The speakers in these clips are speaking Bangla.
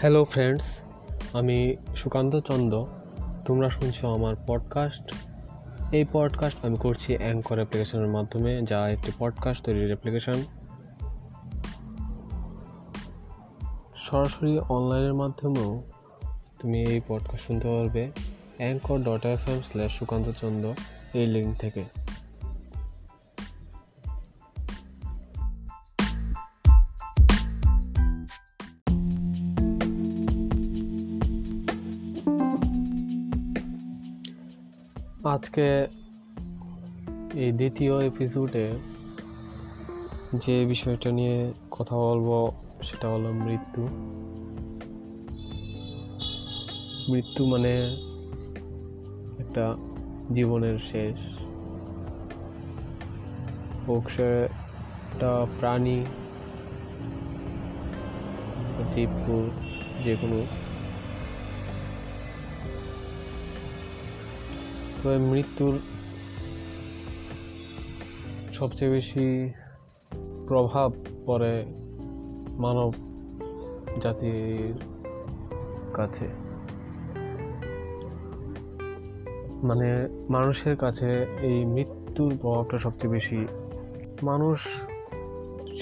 হ্যালো ফ্রেন্ডস আমি সুকান্ত চন্দ। তোমরা শুনছো আমার পডকাস্ট এই পডকাস্ট আমি করছি অ্যাঙ্কর অ্যাপ্লিকেশনের মাধ্যমে, যা একটি পডকাস্ট তৈরির অ্যাপ্লিকেশন সরাসরি অনলাইনের মাধ্যমেও তুমি এই পডকাস্ট শুনতে পারবে। Anchor dot F M slash Sukanta Chanda, এই লিঙ্ক থেকে। আজকে এই দ্বিতীয় এপিসোডে যে বিষয়টা নিয়ে কথা বলব, সেটা হলো মৃত্যু। মৃত্যু মানে একটা জীবনের শেষ। হোক একটা প্রাণী জীব যে কোনো তবে মৃত্যুর সবচেয়ে বেশি প্রভাব পড়ে মানব জাতির কাছে। মানে মানুষের কাছে এই মৃত্যুর প্রভাবটা সবচেয়ে বেশি। মানুষ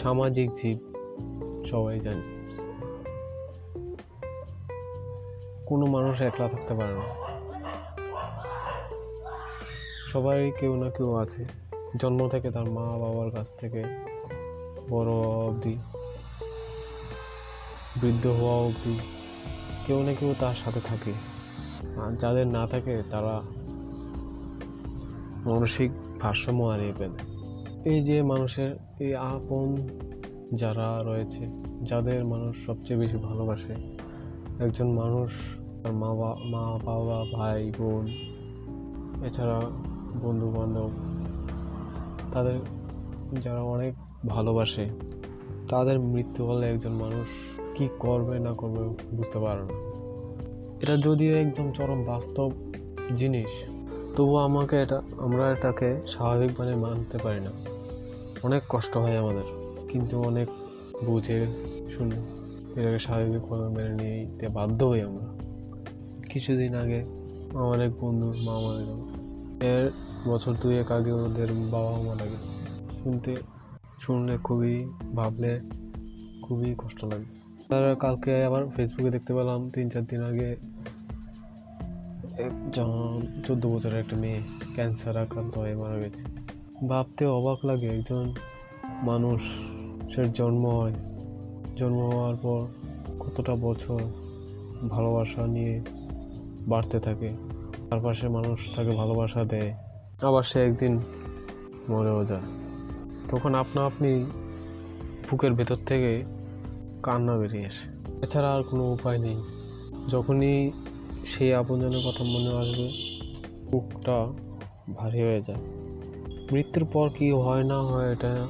সামাজিক জীব সবাই জানে। কোনো মানুষ একলা থাকতে পারে না। সবাই কেউ না কেউ আছে। জন্ম থেকে তার মা বাবার কাছ থেকে বড় অবধি, বৃদ্ধ হওয়া অবধি কেউ না কেউ তার সাথে থাকে। আর যাদের না থাকে, তারা মানসিক ভারসাম্য হারিয়ে ফেলে। এই যে মানুষের, এই আপন যারা রয়েছে, যাদের মানুষ সবচেয়ে বেশি ভালোবাসে, একজন মানুষ তার মা মা, বাবা, ভাই, বোন, এছাড়া বন্ধু বান্ধব তাদের যারা অনেক ভালোবাসে, তাদের মৃত্যু হলে একজন মানুষ কি করবে না করবে বুঝতে পারে না। এটা যদিও একদম চরম বাস্তব জিনিস তবুও আমাকে এটা, আমরা এটাকে স্বাভাবিকভাবে মানতে পারি না। অনেক কষ্ট হয় আমাদের, কিন্তু অনেক বুঝে শুনে এটাকে স্বাভাবিকভাবে মেনে নিতে বাধ্য হই আমরা। কিছুদিন আগে আমার এক বন্ধুর মারা এর বছর দুয়েক আগে ওদের বাবা মারা গেল শুনতে, শুনলে খুবই, ভাবলে খুবই কষ্ট লাগে। তার কালকে আবার ফেসবুকে দেখতে পেলাম তিন চার দিন আগে চোদ্দ বছরের একটা মেয়ে ক্যান্সার আক্রান্ত হয়ে মারা গেছে। ভাবতে অবাক লাগে, একজন মানুষ, সে জন্ম হয়। জন্ম হওয়ার পর কতটা বছর ভালোবাসা নিয়ে বাড়তে থাকে। তার পাশে মানুষ তাকে ভালোবাসা দেয়, আবার সে একদিন মরেও যায়। তখন আপনা আপনি বুকের ভেতর থেকে কান্না বেরিয়ে আসে। এছাড়া আর কোনো উপায় নেই। যখনই সেই আপনজনের কথা মনে আসবে, বুকটা ভারী হয়ে যায়। মৃত্যুর পর কি হয় না হয় এটা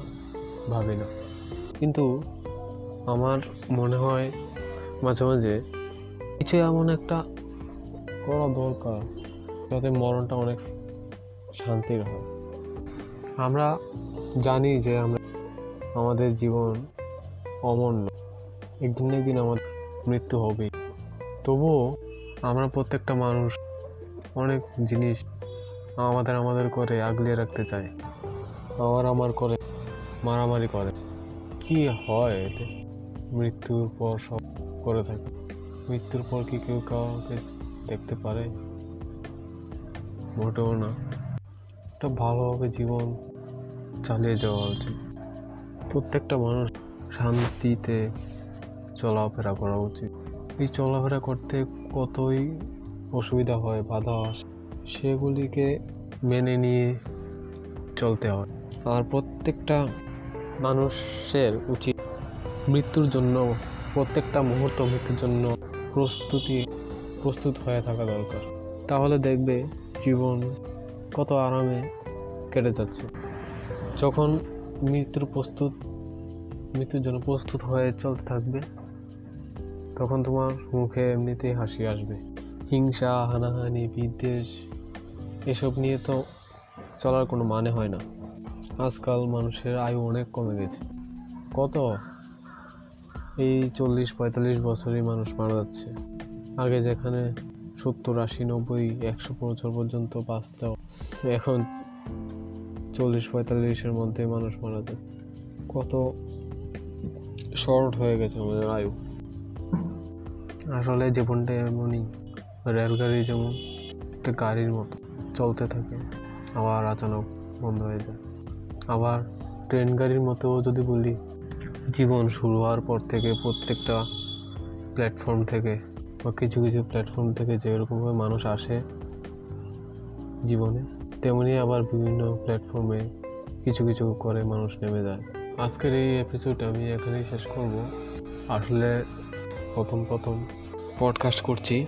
ভাবি না। কিন্তু আমার মনে হয় মাঝে মাঝে কিছু এমন একটা করা দরকার যাতে মরণটা অনেক শান্তির হয়। আমরা জানি যে আমরা আমাদের জীবন অমূল্য একদিন একদিন আমাদের মৃত্যু হবে। তবুও আমরা প্রত্যেকটা মানুষ অনেক জিনিস আমাদের আমাদের করে আগলিয়ে রাখতে চাই। আমার আমার করে মারামারি করে। কি হয় এতে? মৃত্যুর পর সব করে থাকে। মৃত্যুর পর কি কেউ কাউকে দেখতে পারে। মোটেও না। একটা ভালোভাবে জীবন চালিয়ে যাওয়া উচিত। প্রত্যেকটা মানুষ শান্তিতে চলাফেরা করা উচিত। এই চলাফেরা করতে কতই অসুবিধা হয়, বাধা আসে সেগুলিকে মেনে নিয়ে চলতে হয়। আর প্রত্যেকটা মানুষের উচিত মৃত্যুর জন্য, প্রত্যেকটা মুহূর্ত মৃত্যুর জন্য প্রস্তুতি প্রস্তুত হয়ে থাকা দরকার। তাহলে দেখবে জীবন কত আরামে কেটে যাচ্ছে। যখন মৃত্যুর প্রস্তুত, মৃত্যুর জন্য প্রস্তুত হয়ে চলতে থাকবে, তখন তোমার মুখে এমনিতেই হাসি আসবে। হিংসা, হানাহানি, বিদ্বেষ, এসব নিয়ে তো চলার কোনো মানে হয় না। আজকাল মানুষের আয়ু অনেক কমে গেছে। কত? এই চল্লিশ, পঁয়তাল্লিশ বছরই মানুষ মারা যাচ্ছে। আগে যেখানে সত্তর আশি নব্বই একশো বছর পর্যন্ত বাঁচত এখন চল্লিশ পঁয়তাল্লিশের মধ্যে মানুষ মারা যায়। কত শর্ট হয়ে গেছে আমাদের আয়ু। আসলে জীবনটা এমনই, রেলগাড়ি যেমন একটা গাড়ির মতো চলতে থাকে, আবার আচানক বন্ধ হয়ে যায়। আবার ট্রেন গাড়ির মতো যদি বলি, জীবন শুরু হওয়ার পর থেকে প্রত্যেকটা প্ল্যাটফর্ম থেকে বা কিছু কিছু প্ল্যাটফর্ম থেকে যেরকমভাবে মানুষ আসে জীবনে, তেমনি আবার বিভিন্ন প্ল্যাটফর্মে কিছু কিছু করে মানুষ নেমে যায়। আজকের এই এপিসোড আমি এখানেই শেষ করব। আসলে প্রথম প্রথম পডকাস্ট করছি।